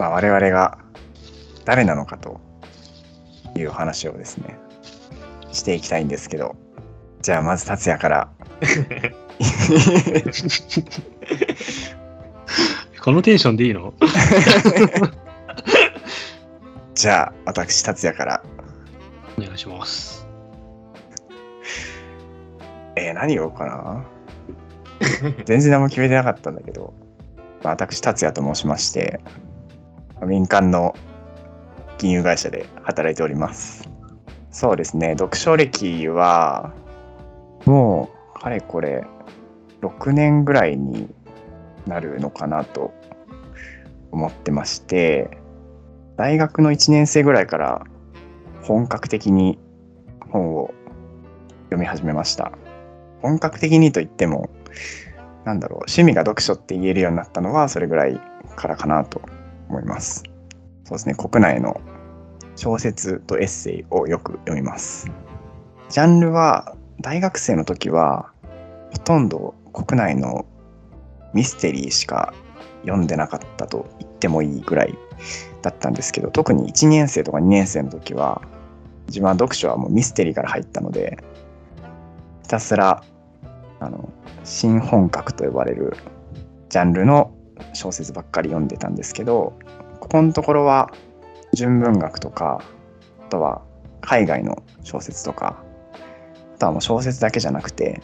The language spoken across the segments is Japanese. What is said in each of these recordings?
まあ、我々が誰なのかという話をですね、していきたいんですけど、じゃあまず達也から。このテンションでいいの？じゃあ私達也から。お願いします。えー何言おうかな？全然何も決めてなかったんだけど、まあ私達也と申しまして、民間の金融会社で働いております。そうですね、読書歴は、もう、かれこれ、6年ぐらいになるのかなと思ってまして、大学の1年生ぐらいから本格的に本を読み始めました。本格的にと言っても、なんだろう、趣味が読書って言えるようになったのはそれぐらいからかなと思います。そうですね、国内の小説とエッセイをよく読みます。ジャンルは、大学生の時は、ほとんど国内のミステリーしか読んでなかったと言ってもいいぐらいだったんですけど、特に1年生とか2年生の時は、自分は読書はもうミステリーから入ったので、ひたすら、あの、新本格と呼ばれるジャンルの小説ばっかり読んでたんですけど、ここのところは純文学とか、あとは海外の小説とか、あとはもう小説だけじゃなくて、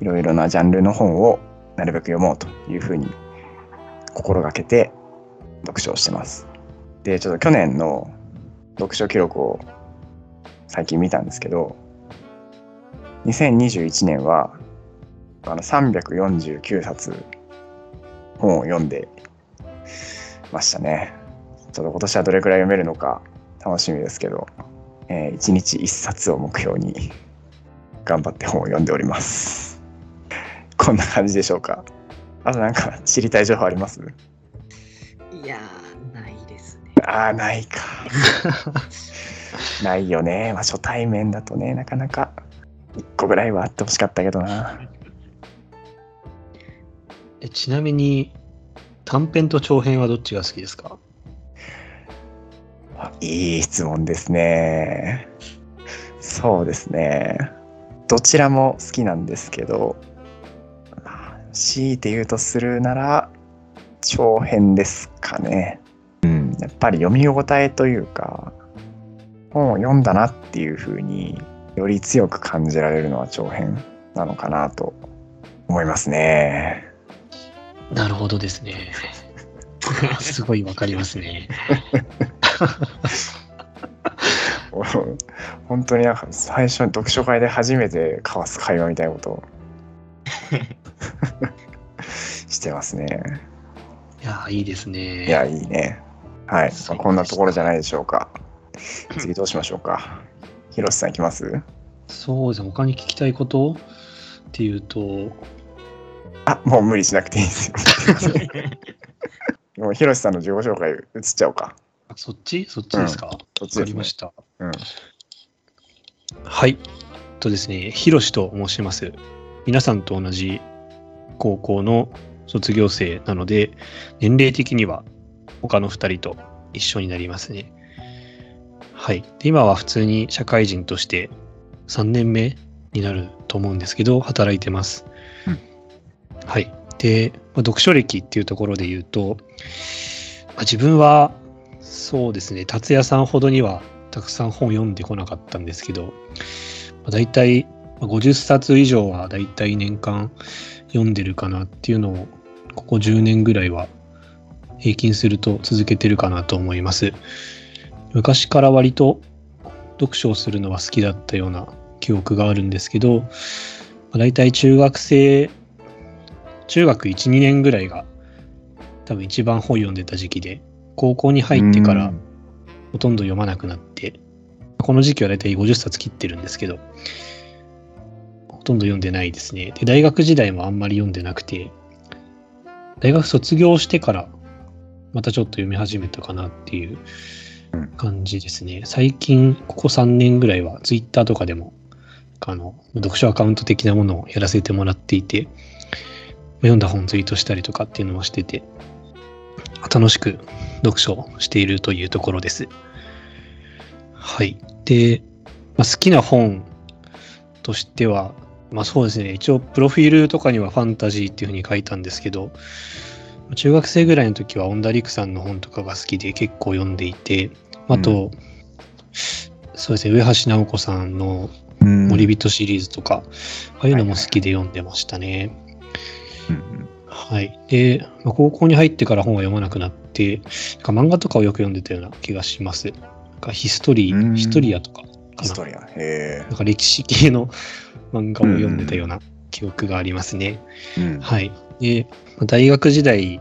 いろいろなジャンルの本をなるべく読もうというふうに心がけて読書をしてます。で、ちょっと去年の読書記録を最近見たんですけど、2021年はあの349冊本を読んでましたね。ちょっと今年はどれくらい読めるのか楽しみですけど、え1日1冊を目標に頑張って本を読んでおります。こんな感じでしょうか。あとなんか知りたい情報あります？いやー、ないですね。ああ、ないか。ないよね。まあ初対面だとね、なかなか1個ぐらいはあってほしかったけどな。えちなみに、短編と長編はどっちが好きですか？あいい質問ですね。そうですね。どちらも好きなんですけど、まあ強いて言うとするなら、長編ですかね。うん、やっぱり読み応えというか、本を読んだなっていう風により強く感じられるのは長編なのかなと思いますね。なるほどですね。すごいわかりますね。本当になんか最初に読書会で初めて交わす会話みたいなことを してますね。いやー、いいですね。いや、いいね。はい。まあ、そうこんなところじゃないでしょうか。次どうしましょうか。ひろしさんいきます？そうですね。他に聞きたいことっていうと、あ、もう無理しなくていいですよ。もうひろしさんの自己紹介移っちゃおうか。あそっち？そっちですか、わそっちねかりま。した。うん。はい。とですね、ひろしと申します。皆さんと同じ高校の卒業生なので、年齢的には他の2人と一緒になりますね。はい。で今は普通に社会人として3年目になると思うんですけど、働いてます。で、まあ読書歴っていうところで言うと、まあ自分はそうですね、達也さんほどにはたくさん本読んでこなかったんですけど、まあ、大体50冊以上は大体年間読んでるかなっていうのを、ここ10年ぐらいは平均すると続けてるかなと思います。昔から割と読書をするのは好きだったような記憶があるんですけど、まあ、大体中学生、中学1、2年ぐらいが多分一番本読んでた時期で、高校に入ってからうんほとんど読まなくなって、この時期は大体50冊切ってるんですけど、ほとんど読んでないですね。で、大学時代もあんまり読んでなくて、大学卒業してからまたちょっと読み始めたかなっていううん感じですね。最近、ここ3年ぐらいは Twitter とかでも、あの、読書アカウント的なものをやらせてもらっていて、読んだ本ツイートしたりとかっていうのをしてて、楽しく読書をしているというところです。はい。で、まあ、好きな本としては、まあそうですね、一応プロフィールとかにはファンタジーっていうふうに書いたんですけど、中学生ぐらいの時は恩田陸さんの本とかが好きで結構読んでいて、あと、そうですね、上橋直子さんのうん森人シリーズとか、ああいうのも好きで読んでましたね。うんはい。で、まあ、高校に入ってから本は読まなくなって、なんか漫画とかをよく読んでたような気がします。なんかヒストリうんー、ヒストリアとかかな。ストリア。へなんか歴史系の漫画を読んでたような記憶がありますね。え。うんはい。で、まあ大学時代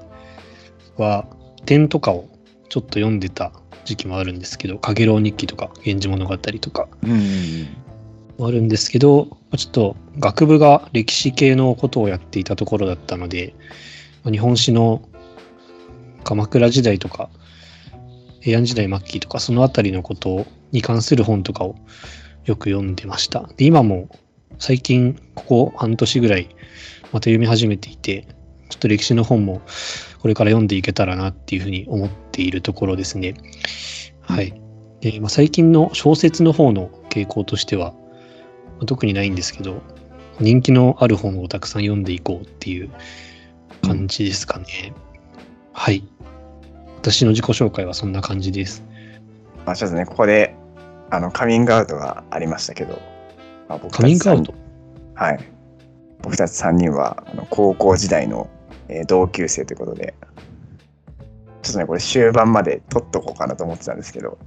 は点とかをちょっと読んでた時期もあるんですけど、かげろう日記とか、源氏物語とかうんうんもあるんですけど、ちょっと学部が歴史系のことをやっていたところだったので、日本史の鎌倉時代とか、平安時代末期とか、そのあたりのことに関する本とかをよく読んでました。で、今も最近、ここ半年ぐらい、また読み始めていて、ちょっと歴史の本もこれから読んでいけたらなっていうふうに思っているところですね。はい。で、まあ、最近の小説の方の傾向としては、まあ特にないんですけど、人気のある本をたくさん読んでいこうっていう感じですかね。はい。私の自己紹介はそんな感じです。まあちょっとね、ここで、あの、カミングアウトがありましたけど、まあ、僕たちカミングアウト？三はい。僕たち3人は、あの高校時代の、えー同級生ということで、ちょっとね、これ終盤まで取っとこうかなと思ってたんですけど、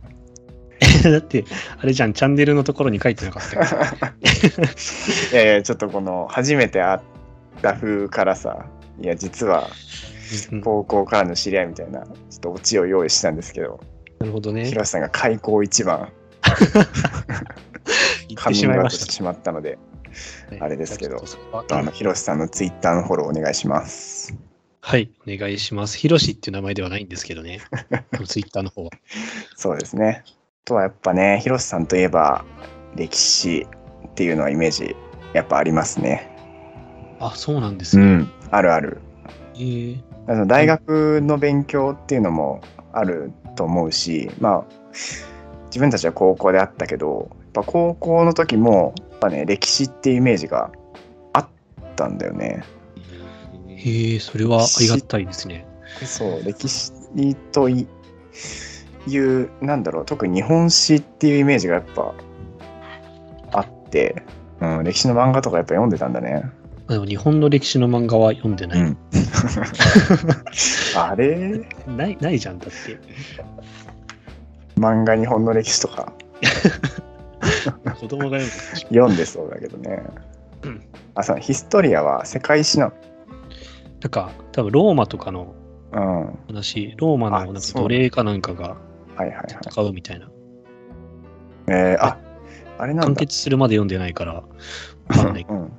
だって、あれじゃん、チャンネルのところに書いてなかったよ。いやいや、ちょっとこの、初めて会った風からさ、いや、実はうん高校からの知り合いみたいな、ちょっとオチを用意したんですけど、なるほどね。広瀬さんが開口一番 カミングアウトしてしまったので、た。あれですけどあの広瀬さんのツイッターのフォローお願いします。はい、お願いします。ヒロシっていう名前ではないんですけどね。ツイッターの方は。そうですね。あとはやっぱね、広瀬さんといえば歴史っていうのはイメージやっぱありますね。あ、そうなんですね。ん、あるある。えーあの大学の勉強っていうのもあると思うし、まあ自分たちは高校であったけど、やっぱ高校の時もやっぱね歴史っていうイメージがあったんだよね。えー、それはありがたいですね。そう歴史といいうなんだろう特に日本史っていうイメージがやっぱあって、うん、歴史の漫画とかやっぱ読んでたんだね。あでも日本の歴史の漫画は読んでない。うん、あれ？ないないじゃん、だって。漫画日本の歴史とか子供が読むで。読んでそうだけどねうん。あそうヒストリアは世界史ななんか、多分ローマとかのの。うん。話、ローマのなんか奴隷かなんかがはいはいはい。戦うみたいな。えー、ああれなん完だ。結するまで読んでないから、わかんない。うん。うん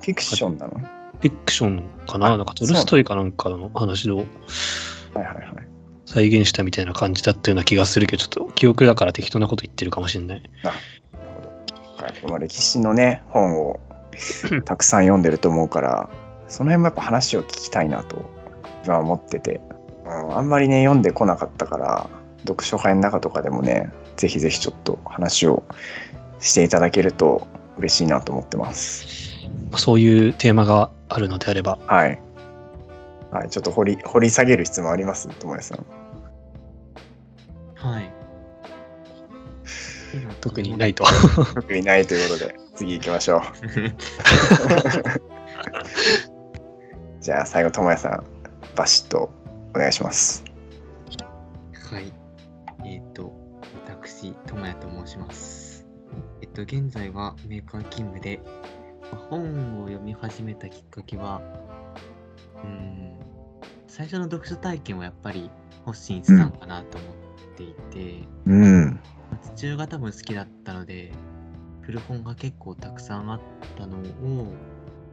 フィクションなの？フィクションかな？あなんかトルストイかなんかの話をはいはいはい。再現したみたいな感じだったような気がするけど、ちょっと記憶だから適当なこと言ってるかもしれない。はい、この歴史のね本をたくさん読んでると思うからその辺もやっぱ話を聞きたいなと今は思ってて、うん、あんまりね読んでこなかったから読書会の中とかでもねぜひぜひちょっと話をしていただけると嬉しいなと思ってます。まあそういうテーマがあるのであれば、はい、はい、ちょっと掘り掘り下げる質問あります？友也さん。はい。今特にないと。特にないということで次行きましょう。じゃあ最後友也さん。バシッとお願いしますはい。えっ、と、私、ともやと申します。えっと、現在はメーカー勤務で、まあ本を読み始めたきっかけは、うーん、最初の読書体験はやっぱり欲しいさんかなと思っていて、うんまあ父親が多分好きだったので、古本が結構たくさんあったのを、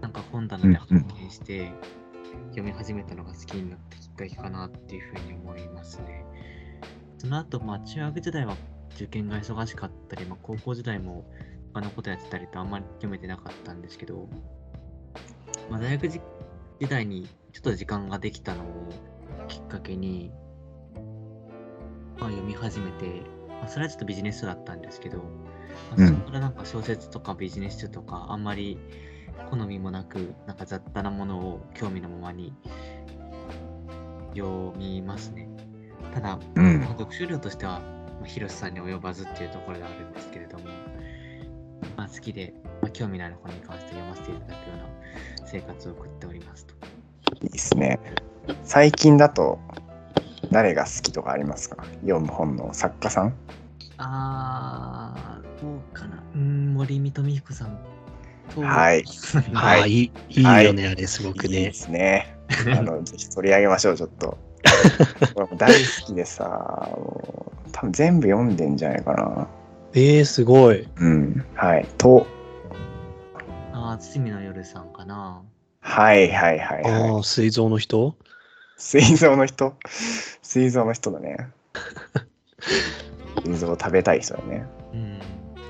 なんか本棚で発見して、読み始めたのが好きになったきっかけかなっていうふうに思いますね。その後、まあ中学時代は受験が忙しかったり、まあ高校時代も他のことやってたりとあんまり読めてなかったんですけど、まあ大学時時代にちょっと時間ができたのをきっかけに、まあ、読み始めて、まあ、それはちょっとビジネス書だったんですけど、まあうんそこからなんか小説とかビジネス書とかあんまり好みもなく、なんか雑多なものを興味のままに読みますね。ただ、うんまあ読書量としては、まあ、広瀬さんに及ばずっていうところがあるんですけれども、まあ、好きで、まあ、興味のある本に関して読ませていただくような生活を送っておりますと。いいですね。最近だと誰が好きとかありますか？読む本の作家さん？あー、どうかな。うーん、森見富彦さんと、はいあ はいあ、いい、よね、あれ、すごくねいいで。すね。あの、ぜひ取り上げましょう、ちょっと。俺も大好きでさ、もう多分全部読んでんじゃないかな。えー、すごい。うん。はい。と、あー、堤の夜さんかな。はいはいはいあはい。あ、水蔵の人？水蔵の人？水蔵の人だね。水蔵を食べたい人だね。うん。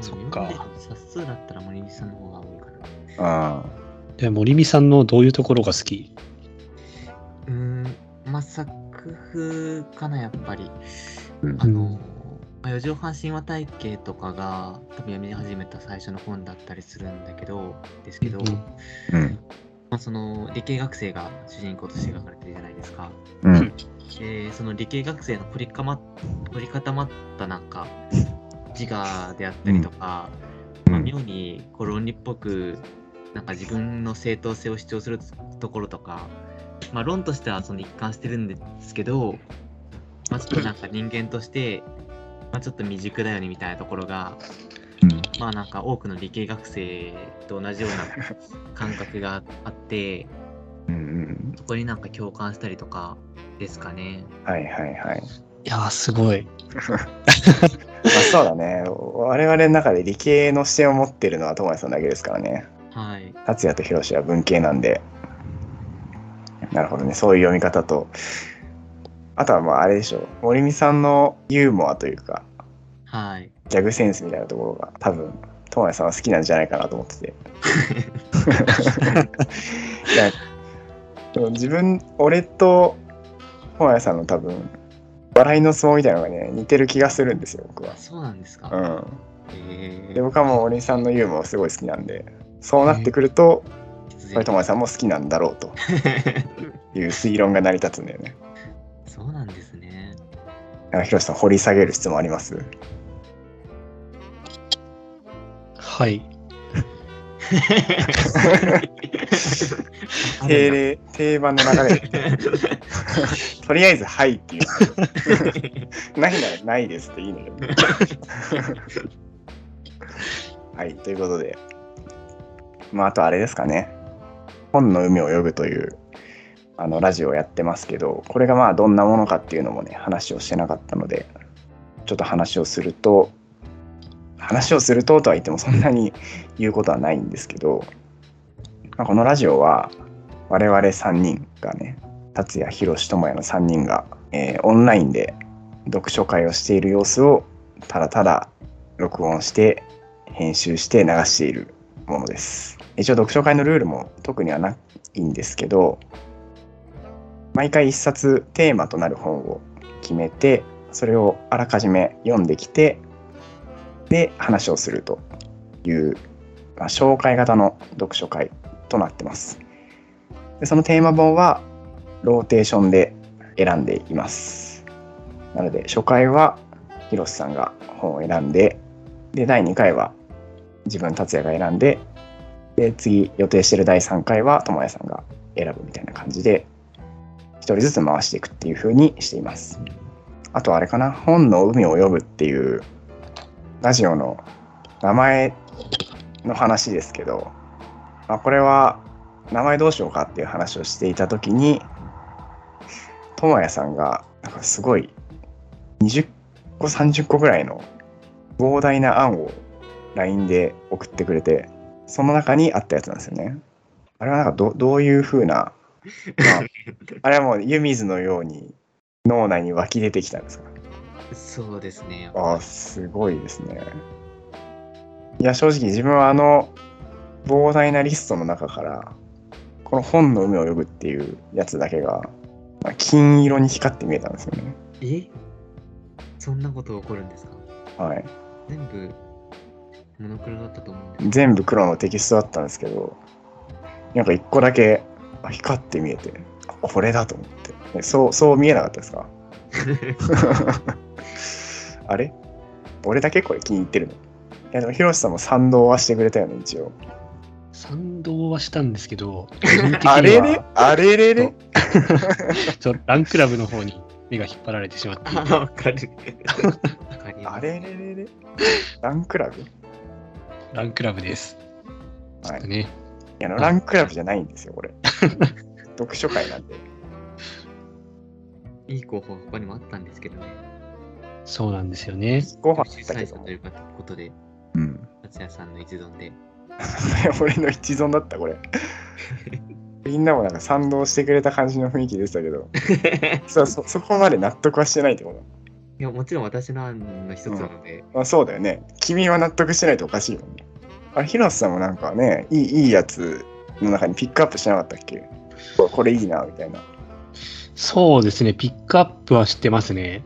そっか冊数だったら森見さんの方が多いかな。うん。で森美さんのどういうところが好き？うーん、まあ、作風かな、やっぱり。うんあの、まあ、四畳半神話体系とかが多分読み始めた最初の本だったりするんだけど、ですけど、うんうん。まあ、その理系学生が主人公として描かれてるじゃないですか。うん。で、その理系学生の凝りかま凝り固まったなんか自我であったりとか、まあ、妙にこう論理っぽくなんか自分の正当性を主張するところとか、まあ、論としてはその一貫してるんですけど、まあ、ちょっとなんか人間として、まあ、ちょっと未熟だよねみたいなところが、うんまあなんか多くの理系学生と同じような感覚があってうんうん。そこになんか共感したりとかですかね。はいはいはい。いやー、すごい。まあ、そうだね。我々の中で理系の視点を持ってるのは友也さんだけですからね。はい。達也と広志は文系なんで。なるほどね。そういう読み方と。あとはまああれでしょう。森美さんのユーモアというか、はい。ギャグセンスみたいなところが多分、友也さんは好きなんじゃないかなと思ってて。自分、俺と友也さんの多分、笑いの相撲みたいなのがね、似てる気がするんですよ、僕はあ。そうなんですか。うん。えで僕はもう森さんのユーモアすごい好きなんでそうなってくると必これ友也さんも好きなんだろうと いう推論が成り立つんだよね。そうなんですね。なんか広瀬さん掘り下げる質問あります？はい。定例定番の流れでとりあえず「はい」っていうないなら「ないです」っていいのよ。はいということでまああとあれですかね。本の海を泳ぐというあのラジオをやってますけどこれがまあどんなものかっていうのもね話をしてなかったのでちょっと話をすると話をするととは言ってもそんなに言うことはないんですけど、まあ、このラジオは我々3人がね達也宏智也の3人が、えーオンラインで読書会をしている様子をただただ録音して編集して流しているものです。一応読書会のルールも特にはないんですけど毎回一冊テーマとなる本を決めてそれをあらかじめ読んできてで話をするという、まあ、紹介型の読書会となってます。でそのテーマ本はローテーションで選んでいます。なので初回は広瀬さんが本を選んでで第2回は自分達也が選んでで次予定してる第3回は智也さんが選ぶみたいな感じで一人ずつ回していくっていう風にしています。あとあれかな本の海を泳ぐっていうラジオの名前の話ですけど、まあ、これは名前どうしようかっていう話をしていた時に智也さんがなんかすごい20個30個ぐらいの膨大な案を LINE で送ってくれてその中にあったやつなんですよね。あれはなんかどどういう風な、まあ、あれはもう湯水のように脳内に湧き出てきたんですか？そうですね。ああ、すごいですね。いや、正直自分はあの膨大なリストの中から、この本の海を泳ぐっていうやつだけが、まあ金色に光って見えたんですよね。え？そんなこと起こるんですか？はい。全部モノクロだったと思うんです全部黒のテキストだったんですけど、なんか一個だけあ光って見えて、あこれだと思って。えそう、そう見えなかったですか？あれ？俺だけこれ気に入ってるの？いやでも、ヒロシさんも賛同はしてくれたよね、一応。賛同はしたんですけど、あれれあれれれちょランクラブの方に目が引っ張られてしまって。いて あれれれれ？ランクラブ？いランクラブです。ちょっとね、や、あのランクラブじゃないんですよ、これ。読書会なんで。いい候補が他にもあったんですけどね。そうなんですよね。ご飯主催者ということで、うん。達也さんの一存で。俺の一存だった、これ。みんなもなんか賛同してくれた感じの雰囲気でしたけど、そそそこまで納得はしてないってこといや、もちろん私の案の一つなので、まあ、そうだよね。君は納得してないとおかしいもんね。あれ、広瀬さんもなんかね、いいいいやつの中にピックアップしなかったっけ？これこれいいな、みたいな。そうですね、ピックアップはしてますね。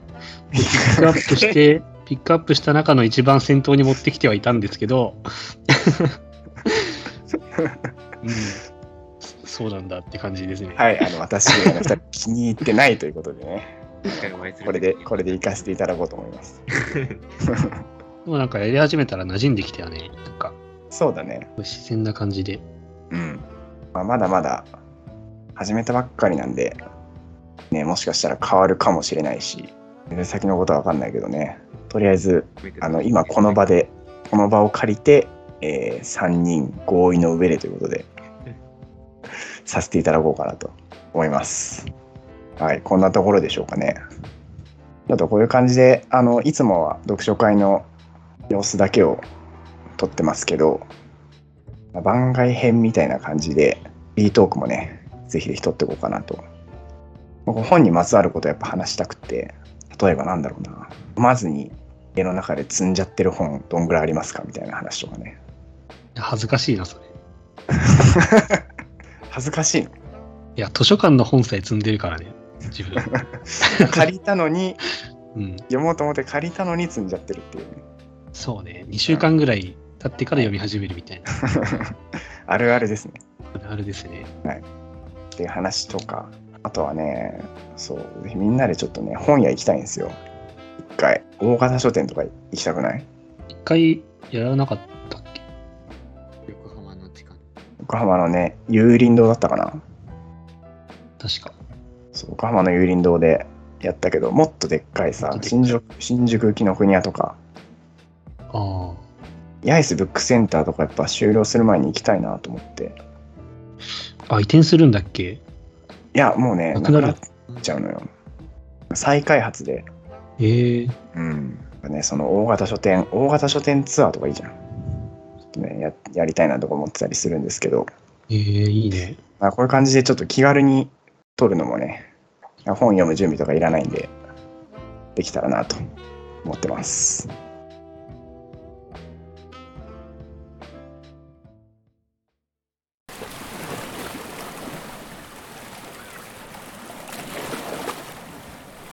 でピックアップして、ピックアップした中の一番先頭に持ってきてはいたんですけど、うん、そそうなんだって感じですね。はい、あの、私、あの二人気に入ってないということでね、これで、これで。で行かせていただこうと思います。でもなんかやり始めたら馴染んできたよね。なんかそうだね。自然な感じで。うん。まあ、まだまだ始めたばっかりなんで、ね、もしかしたら変わるかもしれないし、先のことは分かんないけどね、とりあえず、あの今この場で、この場を借りて、え3人合意の上でということで、させていただこうかなと思います。はい、こんなところでしょうかね。あとこういう感じで、あの、いつもは読書会の様子だけを撮ってますけど、まあ番外編みたいな感じで、フリートークもね、ぜひぜひ撮っていこうかなと。僕本にまつわることやっぱ話したくて、例えばなんだろうな、読まずに家の中で積んじゃってる本どんぐらいありますかみたいな話とかね。恥ずかしいな、それ。恥ずかしいの？いや、図書館の本さえ積んでるからね、自分。借りたのに、うん。読もうと思って借りたのに積んじゃってるっていうね。そうね。2週間ぐらい経ってから読み始めるみたいな。あるあるですね。あれですね。っていう話とか、あとはね、そう、みんなでちょっとね、本屋行きたいんですよ。一回、大型書店とか行きたくない？一回やらなかったっけ？横浜の地下の。横浜のね、有林堂だったかな？確か。そう横浜の有林堂でやったけど、もっとでっかいさ新宿、新宿紀ノ国屋とか、ああ。八重洲ブックセンターとかやっぱ終了する前に行きたいなと思って。あ、移転するんだっけ？いや、もうね、ななくなっちゃうのよ。再開発で、ええうん。ね、その大型書店、大型書店ツアーとかいいじゃん。ちょっとね、ややりたいなとか思ってたりするんですけど、ええいいね。まあ、こういう感じでちょっと気軽に撮るのもね、本読む準備とかいらないんで、できたらなと思ってます。